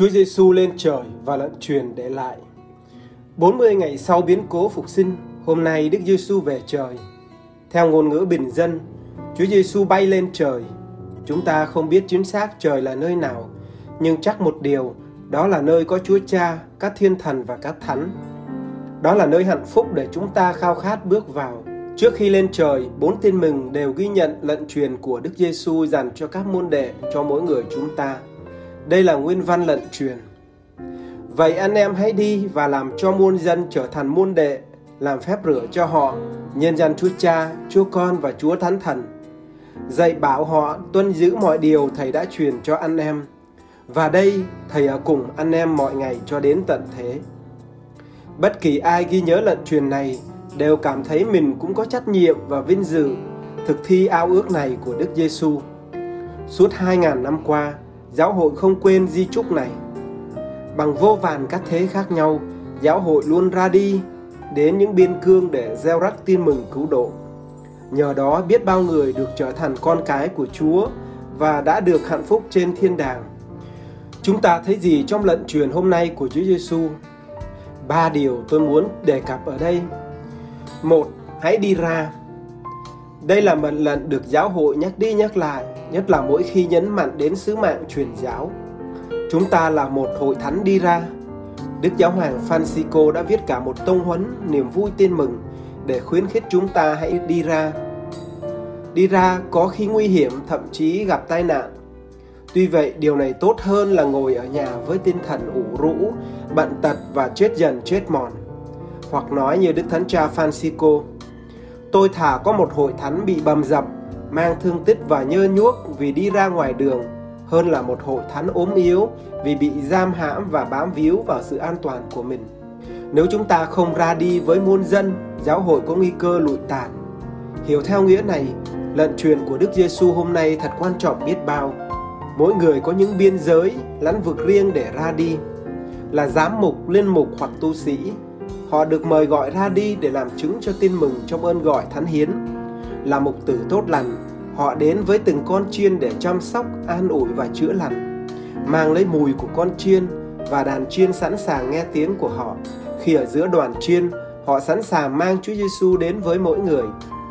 Chúa Giêsu lên trời và lận truyền để lại. 40 ngày sau biến cố phục sinh, hôm nay Đức Giêsu về trời. Theo ngôn ngữ bình dân, Chúa Giêsu bay lên trời. Chúng ta không biết chính xác trời là nơi nào, nhưng chắc một điều, đó là nơi có Chúa Cha, các thiên thần và các thánh. Đó là nơi hạnh phúc để chúng ta khao khát bước vào. Trước khi lên trời, bốn tin mừng đều ghi nhận lận truyền của Đức Giêsu dành cho các môn đệ cho mỗi người chúng ta. Đây là nguyên văn lận truyền. Vậy anh em hãy đi và làm cho muôn dân trở thành môn đệ, làm phép rửa cho họ, nhân danh Chúa Cha, Chúa Con và Chúa Thánh Thần. Dạy bảo họ tuân giữ mọi điều Thầy đã truyền cho anh em. Và đây, Thầy ở cùng anh em mọi ngày cho đến tận thế. Bất kỳ ai ghi nhớ lận truyền này đều cảm thấy mình cũng có trách nhiệm và vinh dự thực thi ao ước này của Đức Giêsu. Suốt 2.000 năm qua, giáo hội không quên di chúc này. Bằng vô vàn các thế khác nhau, giáo hội luôn ra đi đến những biên cương để gieo rắc tin mừng cứu độ. Nhờ đó biết bao người được trở thành con cái của Chúa và đã được hạnh phúc trên thiên đàng. Chúng ta thấy gì trong lận truyền hôm nay của Chúa Giêsu? Ba điều tôi muốn đề cập ở đây. Một, hãy đi ra. Đây là mệnh lệnh được giáo hội nhắc đi nhắc lại, nhất là mỗi khi nhấn mạnh đến sứ mạng truyền giáo. Chúng ta là một hội thánh đi ra. Đức Giáo hoàng Francisco đã viết cả một tông huấn niềm vui tin mừng để khuyến khích chúng ta hãy đi ra. Đi ra có khi nguy hiểm, thậm chí gặp tai nạn. Tuy vậy, điều này tốt hơn là ngồi ở nhà với tinh thần ủ rũ, bận tật và chết dần chết mòn. Hoặc nói như Đức Thánh Cha Francisco, tôi thả có một hội thánh bị bầm dập, mang thương tích và nhơ nhuốc vì đi ra ngoài đường, hơn là một hội thánh ốm yếu vì bị giam hãm và bám víu vào sự an toàn của mình. Nếu chúng ta không ra đi với muôn dân, giáo hội có nguy cơ lụi tàn. Hiểu theo nghĩa này, lận truyền của Đức Giêsu hôm nay thật quan trọng biết bao. Mỗi người có những biên giới, lãnh vực riêng để ra đi. Là giám mục, liên mục hoặc tu sĩ, họ được mời gọi ra đi để làm chứng cho tin mừng trong ơn gọi thánh hiến. Là mục tử tốt lành, họ đến với từng con chiên để chăm sóc, an ủi và chữa lành. Mang lấy mùi của con chiên và đàn chiên sẵn sàng nghe tiếng của họ. Khi ở giữa đoàn chiên, họ sẵn sàng mang Chúa Giêsu đến với mỗi người.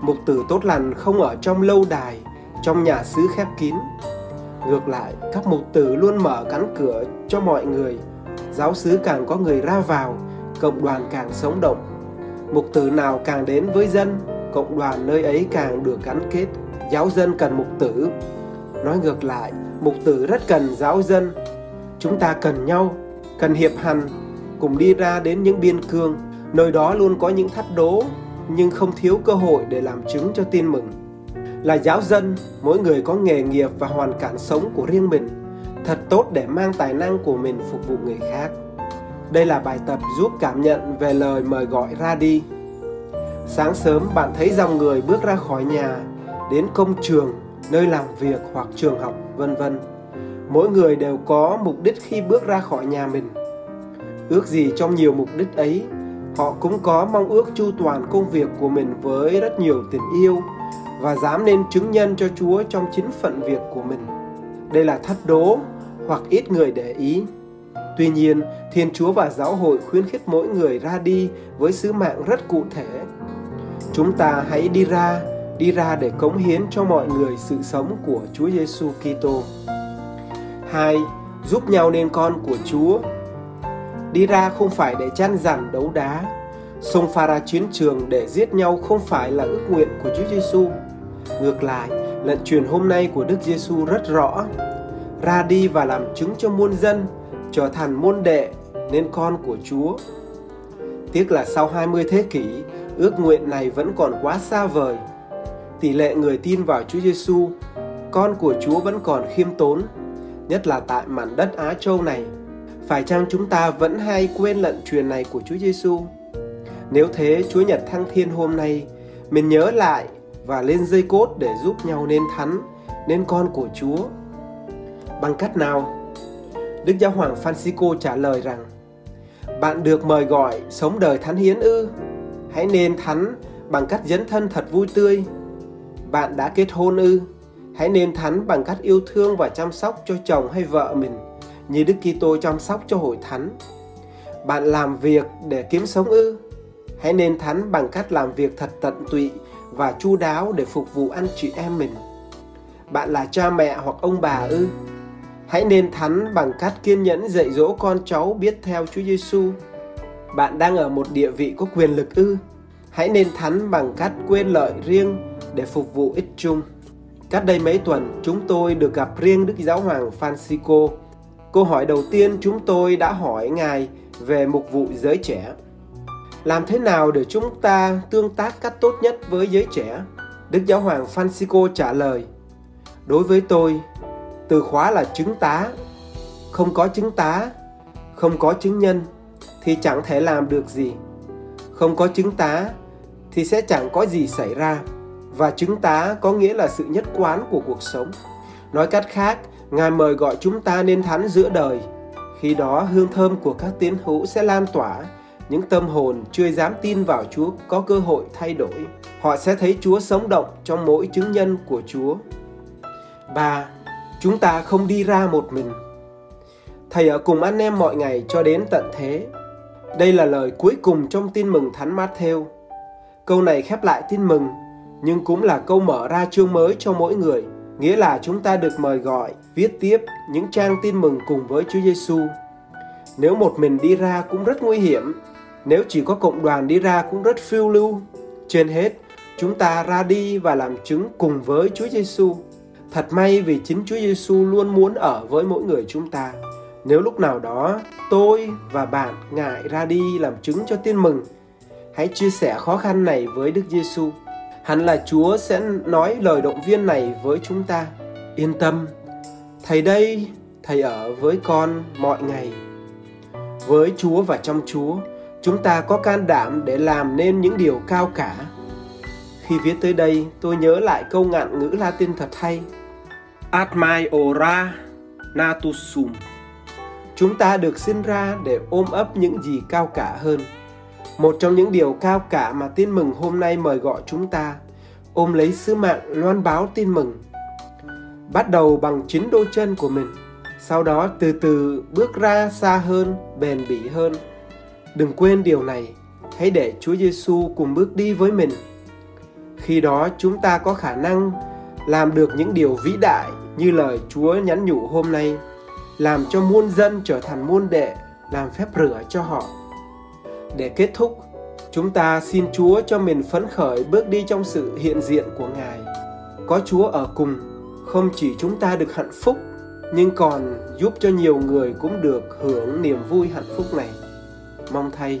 Mục tử tốt lành không ở trong lâu đài, trong nhà xứ khép kín. Ngược lại, các mục tử luôn mở cánh cửa cho mọi người. Giáo xứ càng có người ra vào, cộng đoàn càng sống động. Mục tử nào càng đến với dân, cộng đoàn nơi ấy càng được gắn kết. Giáo dân cần mục tử. Nói ngược lại, mục tử rất cần giáo dân. Chúng ta cần nhau, cần hiệp hành, cùng đi ra đến những biên cương. Nơi đó luôn có những thách đố, nhưng không thiếu cơ hội để làm chứng cho tin mừng. Là giáo dân, mỗi người có nghề nghiệp và hoàn cảnh sống của riêng mình. Thật tốt để mang tài năng của mình phục vụ người khác. Đây là bài tập giúp cảm nhận về lời mời gọi ra đi. Sáng sớm bạn thấy dòng người bước ra khỏi nhà, đến công trường, nơi làm việc hoặc trường học, vân vân. Mỗi người đều có mục đích khi bước ra khỏi nhà mình. Ước gì trong nhiều mục đích ấy, họ cũng có mong ước chu toàn công việc của mình với rất nhiều tình yêu và dám nên chứng nhân cho Chúa trong chính phận việc của mình. Đây là thách đố hoặc ít người để ý. Tuy nhiên, Thiên Chúa và giáo hội khuyến khích mỗi người ra đi với sứ mạng rất cụ thể. Chúng ta hãy đi ra, đi ra để cống hiến cho mọi người sự sống của Chúa Giêsu Kitô. 2. Giúp nhau nên con của Chúa. Đi ra không phải để chăn dằn đấu đá, xông pha ra chiến trường để giết nhau không phải là ước nguyện của Chúa Giêsu. Ngược lại, lệnh truyền hôm nay của Đức Giêsu rất rõ: ra đi và làm chứng cho muôn dân, trở thành môn đệ nên con của Chúa. Tiếc là sau 20 thế kỷ, ước nguyện này vẫn còn quá xa vời. Tỷ lệ người tin vào Chúa Giêsu, con của Chúa vẫn còn khiêm tốn, nhất là tại mảnh đất Á Châu này. Phải chăng chúng ta vẫn hay quên lận truyền này của Chúa Giêsu? Nếu thế, Chúa Nhật Thăng Thiên hôm nay, mình nhớ lại và lên dây cốt để giúp nhau nên thánh, nên con của Chúa. Bằng cách nào? Đức Giáo Hoàng Francisco trả lời rằng Bạn được mời gọi sống đời thánh hiến ư? Hãy nên thánh bằng cách dấn thân thật vui tươi. Bạn đã kết hôn ư? Hãy nên thánh bằng cách yêu thương và chăm sóc cho chồng hay vợ mình, như Đức Kitô chăm sóc cho hội thánh. Bạn làm việc để kiếm sống ư? Hãy nên thánh bằng cách làm việc thật tận tụy và chu đáo để phục vụ anh chị em mình. Bạn là cha mẹ hoặc ông bà ư? Hãy nên thánh bằng cách kiên nhẫn dạy dỗ con cháu biết theo Chúa Giêsu. Bạn đang ở một địa vị có quyền lực ư? Hãy nên thánh bằng cách quên lợi riêng để phục vụ ích chung. Cách đây mấy tuần, chúng tôi được gặp riêng Đức Giáo Hoàng Francisco. Câu hỏi đầu tiên chúng tôi đã hỏi Ngài về mục vụ giới trẻ. Làm thế nào để chúng ta tương tác cách tốt nhất với giới trẻ? Đức Giáo Hoàng Francisco trả lời, Đối với tôi, từ khóa là chứng tá. Không có chứng tá, không có chứng nhân thì chẳng thể làm được gì. Không có chứng tá thì sẽ chẳng có gì xảy ra. Và chứng tá có nghĩa là sự nhất quán của cuộc sống. Nói cách khác, Ngài mời gọi chúng ta nên thánh giữa đời. Khi đó hương thơm của các tiến hữu sẽ lan tỏa, những tâm hồn chưa dám tin vào Chúa có cơ hội thay đổi. Họ sẽ thấy Chúa sống động trong mỗi chứng nhân của Chúa. Ba, chúng ta không đi ra một mình. Thầy ở cùng anh em mọi ngày cho đến tận thế. Đây là lời cuối cùng trong tin mừng Thánh Matthew. Câu này khép lại tin mừng, nhưng cũng là câu mở ra chương mới cho mỗi người, nghĩa là chúng ta được mời gọi viết tiếp những trang tin mừng cùng với Chúa Giêsu. Nếu một mình đi ra cũng rất nguy hiểm, nếu chỉ có cộng đoàn đi ra cũng rất phiêu lưu. Trên hết, chúng ta ra đi và làm chứng cùng với Chúa Giêsu. Thật may vì chính Chúa Giêsu luôn muốn ở với mỗi người chúng ta. Nếu lúc nào đó tôi và bạn ngại ra đi làm chứng cho tin mừng, hãy chia sẻ khó khăn này với Đức Giêsu. Hẳn là Chúa sẽ nói lời động viên này với chúng ta. Yên tâm, Thầy đây, Thầy ở với con mọi ngày. Với Chúa và trong Chúa, chúng ta có can đảm để làm nên những điều cao cả. Khi viết tới đây, tôi nhớ lại câu ngạn ngữ Latin thật hay ad mai ora natus sum. Chúng ta được sinh ra để ôm ấp những gì cao cả hơn. Một trong những điều cao cả mà tin mừng hôm nay mời gọi chúng ta ôm lấy sứ mạng loan báo tin mừng. Bắt đầu bằng chính đôi chân của mình, sau đó từ từ bước ra xa hơn, bền bỉ hơn. Đừng quên điều này, hãy để Chúa Giêsu cùng bước đi với mình. Khi đó chúng ta có khả năng làm được những điều vĩ đại như lời Chúa nhắn nhủ hôm nay, làm cho muôn dân trở thành môn đệ, làm phép rửa cho họ. Để kết thúc, chúng ta xin Chúa cho mình phấn khởi bước đi trong sự hiện diện của Ngài. Có Chúa ở cùng, không chỉ chúng ta được hạnh phúc, nhưng còn giúp cho nhiều người cũng được hưởng niềm vui hạnh phúc này. Mong thay